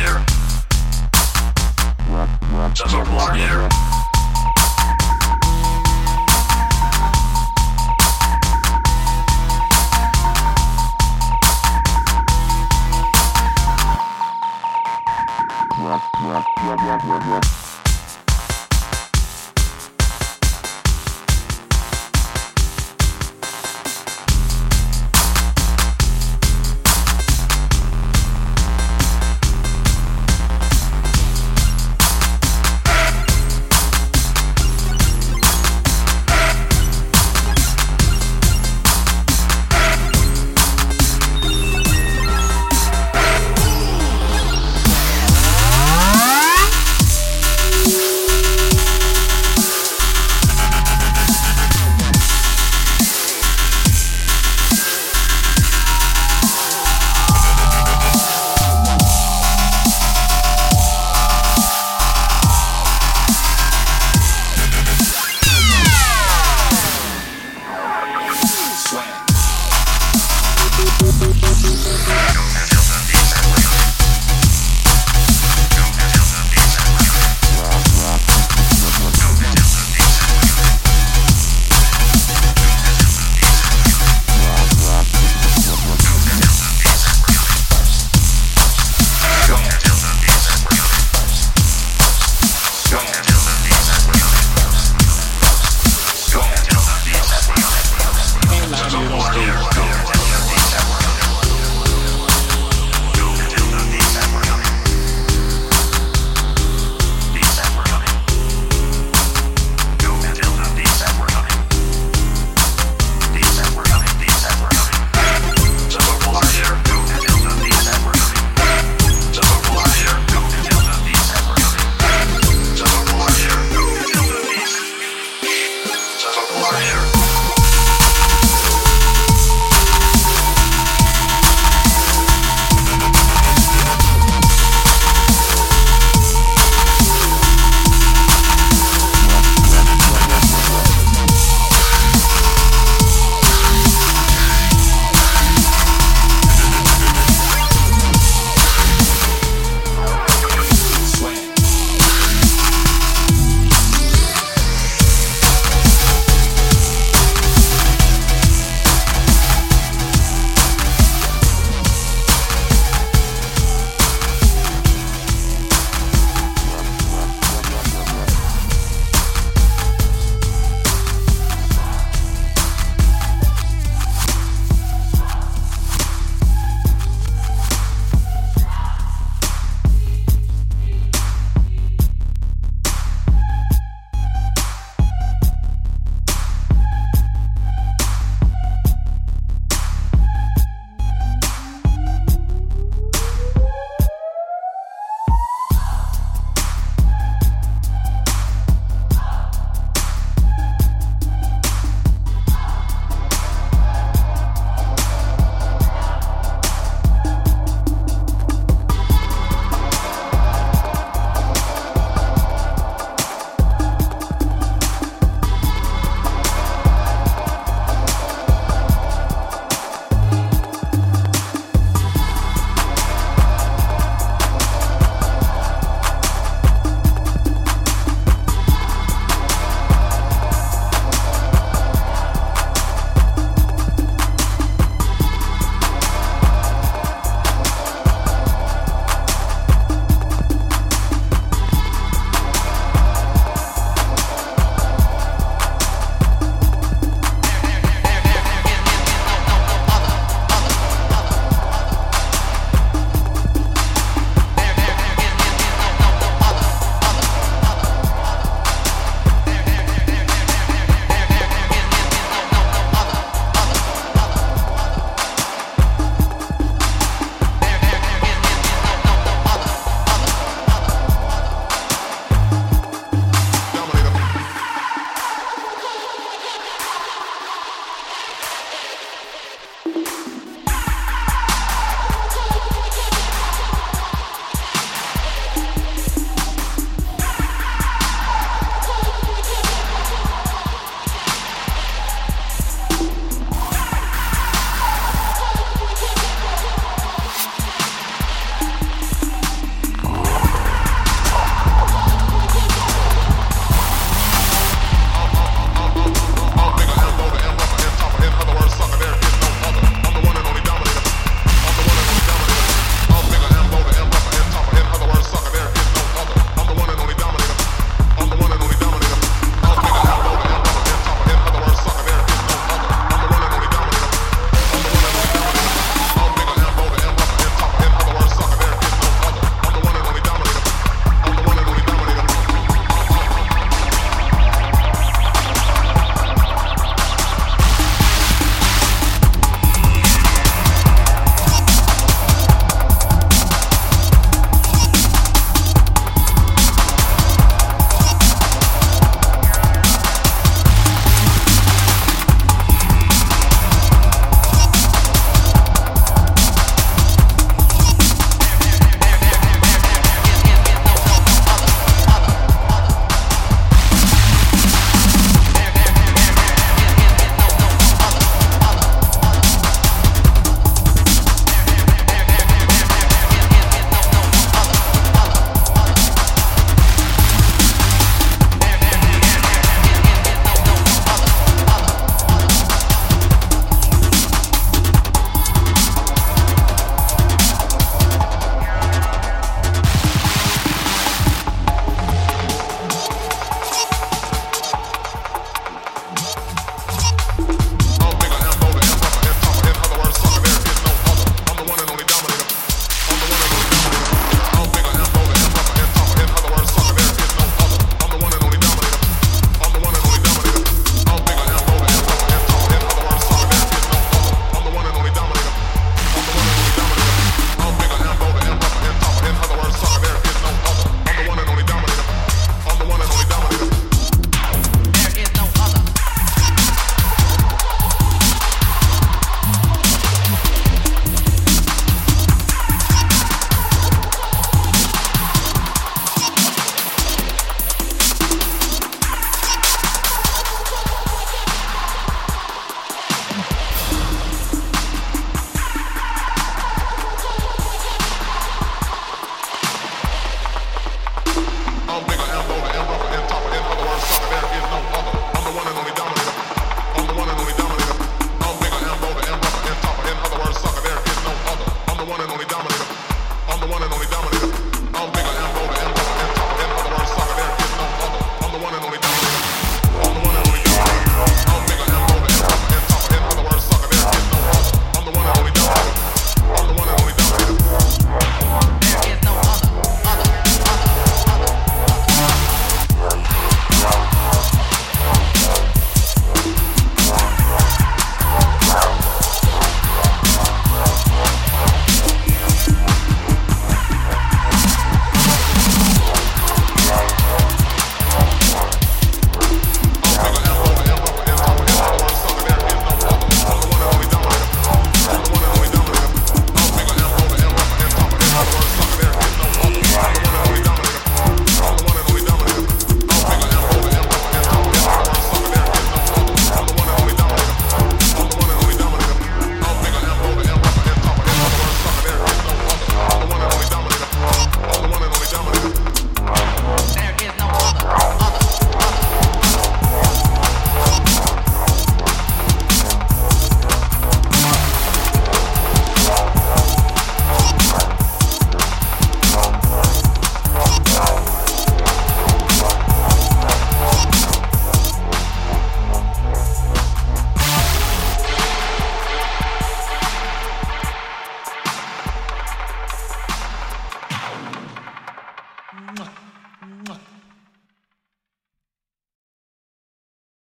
warrior. Just a. Yeah, yeah, yeah, yeah.